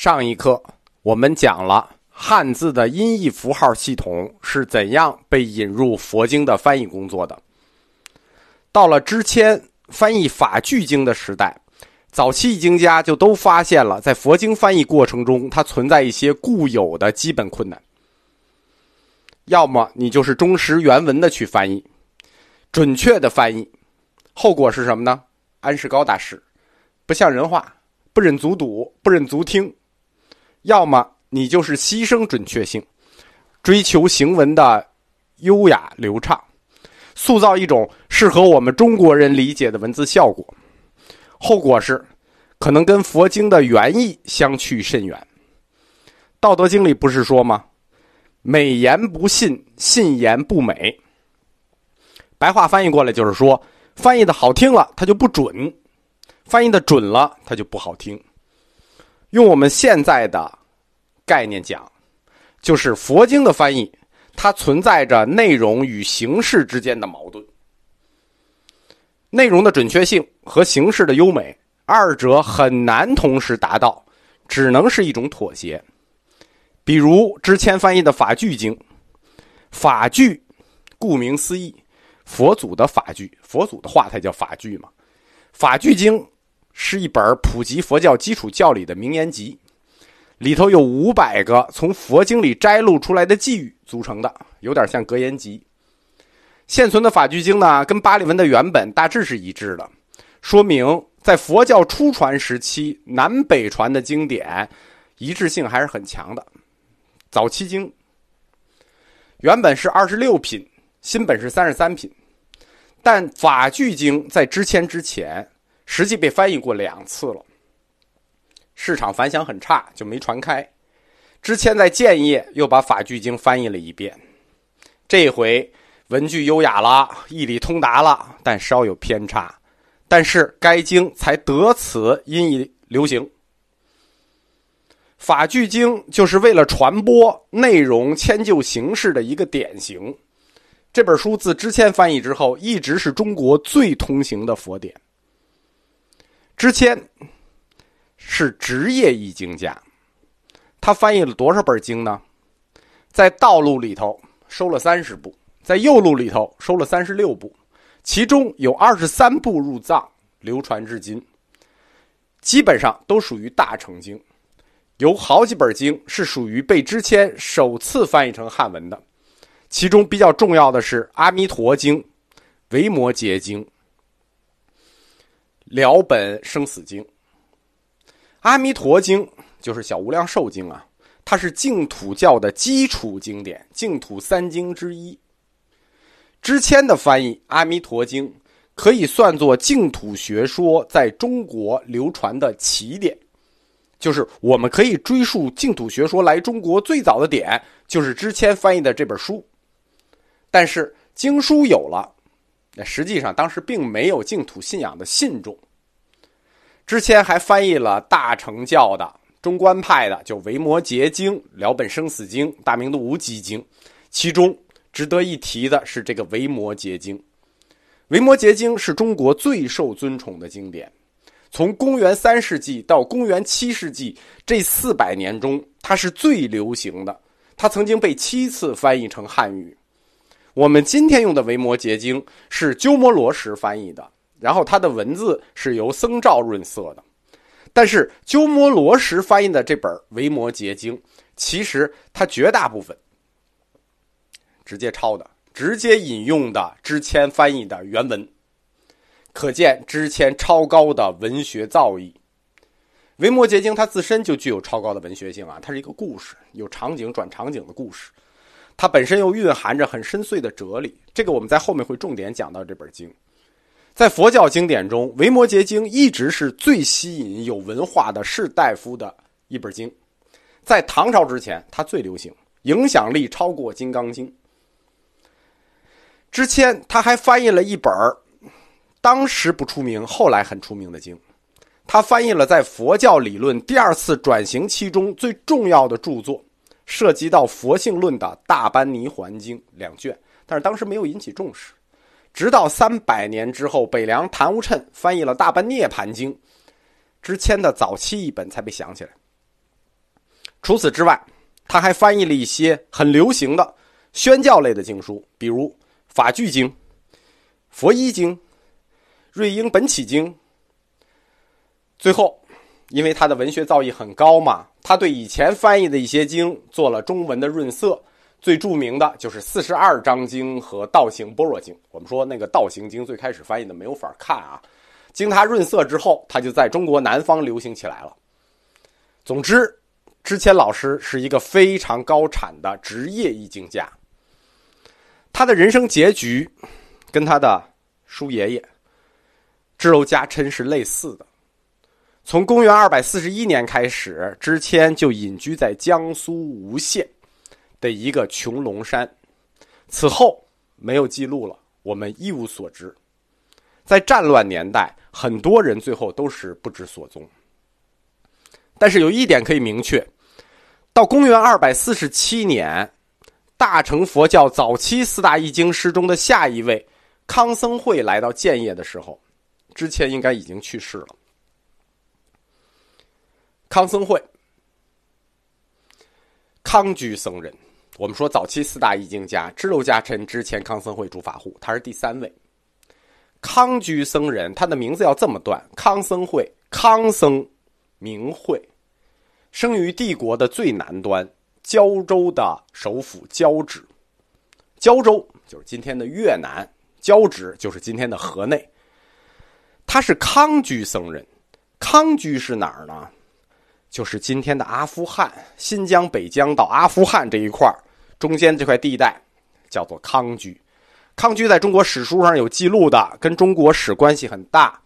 上一课我们讲了汉字的音译符号系统是怎样被引入佛经的翻译工作的。到了之前翻译法句经的时代，早期译经家就都发现了，在佛经翻译过程中，它存在一些固有的基本困难。要么你就是忠实原文的去翻译，准确的翻译，后果是什么呢？安世高大师不像人话，不忍卒读，不忍卒听。要么你就是牺牲准确性，追求行文的优雅流畅，塑造一种适合我们中国人理解的文字效果，后果是可能跟佛经的原意相去甚远。《道德经》里不是说吗？美言不信，信言不美。白话翻译过来就是说，翻译的好听了，它就不准；翻译的准了，它就不好听。用我们现在的概念讲，就是佛经的翻译，它存在着内容与形式之间的矛盾。内容的准确性和形式的优美，二者很难同时达到，只能是一种妥协。比如之前翻译的《法句经》，法句，顾名思义，佛祖的法句，佛祖的话才叫法句嘛。《法句经》是一本普及佛教基础教理的名言集，里头有五百个从佛经里摘录出来的寄语组成的，有点像格言集。现存的《法句经》呢，跟巴利文的原本大致是一致的，说明在佛教初传时期，南北传的经典一致性还是很强的。早期经原本是二十六品，新本是三十三品，但法句经在之前之前实际被翻译过两次了，市场反响很差，就没传开。之前在建业又把法句经翻译了一遍，这回文句优雅了，义理通达了，但稍有偏差，但是该经才得此音译流行。法句经就是为了传播内容迁就形式的一个典型。这本书自之前翻译之后，一直是中国最通行的佛典。之前是职业译经家，他翻译了多少本经呢？在道路里头收了三十部，在右路里头收了三十六部，其中有二十三部入藏，流传至今，基本上都属于大乘经。有好几本经是属于被之前首次翻译成汉文的，其中比较重要的是《阿弥陀经》《维摩诘经》《了本生死经》。《阿弥陀经》就是《小无量寿经》啊，它是净土教的基础经典，净土三经之一。之前的翻译《阿弥陀经》可以算作净土学说在中国流传的起点。就是我们可以追溯净土学说来中国最早的点，就是之前翻译的这本书。但是经书有了，那实际上当时并没有净土信仰的信众。之前还翻译了大乘教的中观派的，就《维摩诘经》《了本生死经》《大明的无极经》，其中值得一提的是这个《维摩诘经》。《维摩诘经》是中国最受尊崇的经典。从公元三世纪到公元七世纪这四百年中，它是最流行的。它曾经被七次翻译成汉语。我们今天用的《维摩诘经》是鸠摩罗什翻译的，然后它的文字是由僧肇润色的。但是鸠摩罗什翻译的这本《维摩诘经》，其实它绝大部分直接抄的、直接引用的之前翻译的原文。可见之前超高的文学造诣，《维摩诘经》它自身就具有超高的文学性啊，它是一个故事，有场景转场景的故事，它本身又蕴含着很深邃的哲理。这个我们在后面会重点讲到这本经。在佛教经典中，《维摩诘经》一直是最吸引有文化的士大夫的一本经。在唐朝之前，它最流行，影响力超过《金刚经》。之前他还翻译了一本当时不出名，后来很出名的经，他翻译了在佛教理论第二次转型期中最重要的著作，涉及到佛性论的《大般泥环经》两卷，但是当时没有引起重视。直到三百年之后，北凉昙无谶翻译了《大般涅盘经》，之前的早期译本才被想起来。除此之外，他还翻译了一些很流行的宣教类的经书，比如《法句经》《佛医经》《瑞英本启经》。最后，因为他的文学造诣很高嘛，他对以前翻译的一些经做了中文的润色。最著名的就是《四十二章经》和《道行般若经》。我们说那个《道行经》最开始翻译的没有法看啊，经他润色之后，他就在中国南方流行起来了。总之，知谦老师是一个非常高产的职业译经家。他的人生结局跟他的叔爷爷智柔家琛是类似的。从公元二百四十一年开始，知谦就隐居在江苏吴县。的一个穹窿山，此后没有记录了，我们一无所知。在战乱年代，很多人最后都是不知所踪。但是有一点可以明确：到公元二百四十七年，大乘佛教早期四大译经师中的下一位康僧会来到建业的时候，之前应该已经去世了。康僧会，康居僧人。我们说早期四大译经家，支娄迦谶之前康僧会主法护，他是第三位。康居僧人，他的名字要这么断：康僧会，康僧名会，生于帝国的最南端，胶州的首府交趾。胶州就是今天的越南，交趾就是今天的河内。他是康居僧人，康居是哪儿呢？就是今天的阿富汗，新疆北疆到阿富汗这一块。中间这块地带叫做康居，康居在中国史书上有记录的，跟中国史关系很大。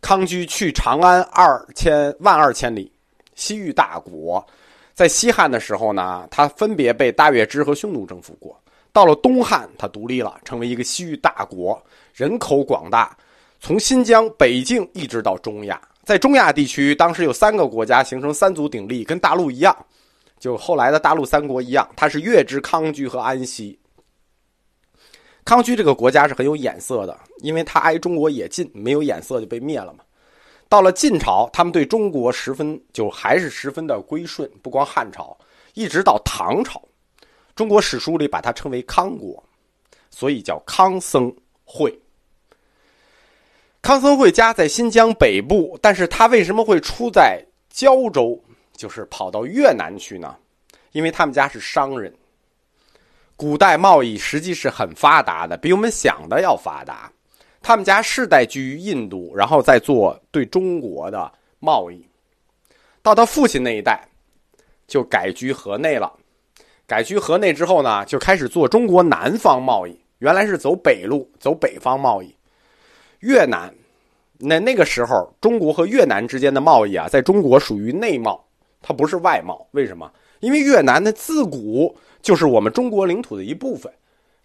康居去长安二千万二千里，西域大国，在西汉的时候呢，他分别被大月支和匈奴征服过。到了东汉，他独立了，成为一个西域大国，人口广大，从新疆、北境一直到中亚，在中亚地区，当时有三个国家形成三足鼎立，跟大陆一样。就后来的大陆三国一样，它是越之康居和安息。康居这个国家是很有眼色的，因为它挨中国也近，没有眼色就被灭了嘛。到了晋朝，他们对中国十分就还是十分的归顺，不光汉朝，一直到唐朝，中国史书里把它称为康国，所以叫康僧会。康僧会家在新疆北部，但是他为什么会出在胶州？就是跑到越南去呢，因为他们家是商人。古代贸易实际是很发达的，比我们想的要发达。他们家世代居于印度，然后再做对中国的贸易。到他父亲那一代，就改居河内了。改居河内之后呢，就开始做中国南方贸易。原来是走北路，走北方贸易。越南，那那个时候，中国和越南之间的贸易啊，在中国属于内贸。它不是外贸，为什么？因为越南的自古就是我们中国领土的一部分，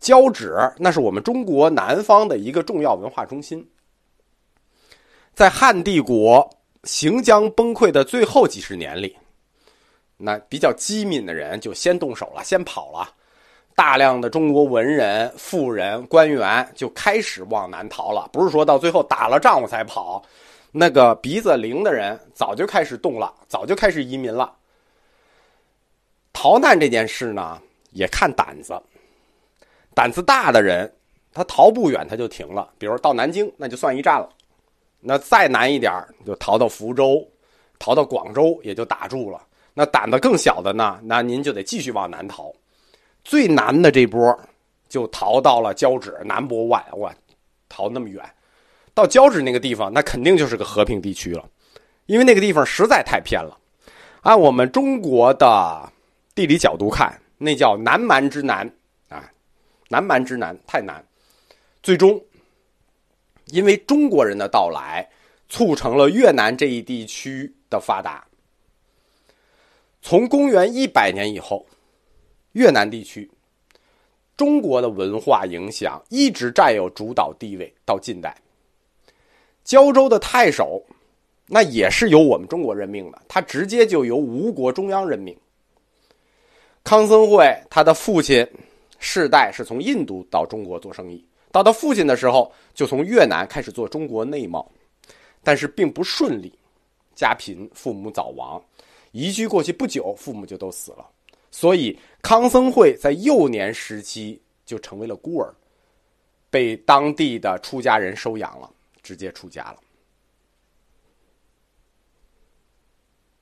交趾那是我们中国南方的一个重要文化中心。在汉帝国行将崩溃的最后几十年里，那比较机敏的人就先动手了，先跑了，大量的中国文人、富人、官员就开始往南逃了，不是说到最后打了仗我才跑。那个鼻子灵的人早就开始动了，早就开始移民了。逃难这件事呢，也看胆子。胆子大的人，他逃不远他就停了。比如到南京，那就算一站了。那再难一点就逃到福州，逃到广州也就打住了。那胆子更小的呢，那您就得继续往南逃。最难的这波，就逃到了交趾南博万，哇，逃那么远。到交趾那个地方，那肯定就是个和平地区了，因为那个地方实在太偏了。按我们中国的地理角度看，那叫南蛮之南啊，南蛮之南太难。最终，因为中国人的到来，促成了越南这一地区的发达。从公元一百年以后，越南地区中国的文化影响一直占有主导地位，到近代。胶州的太守，那也是由我们中国任命的，他直接就由吴国中央任命。康僧会他的父亲世代是从印度到中国做生意，到他父亲的时候就从越南开始做中国内贸，但是并不顺利，家贫，父母早亡，移居过去不久，父母就都死了，所以康僧会在幼年时期就成为了孤儿，被当地的出家人收养了，直接出家了。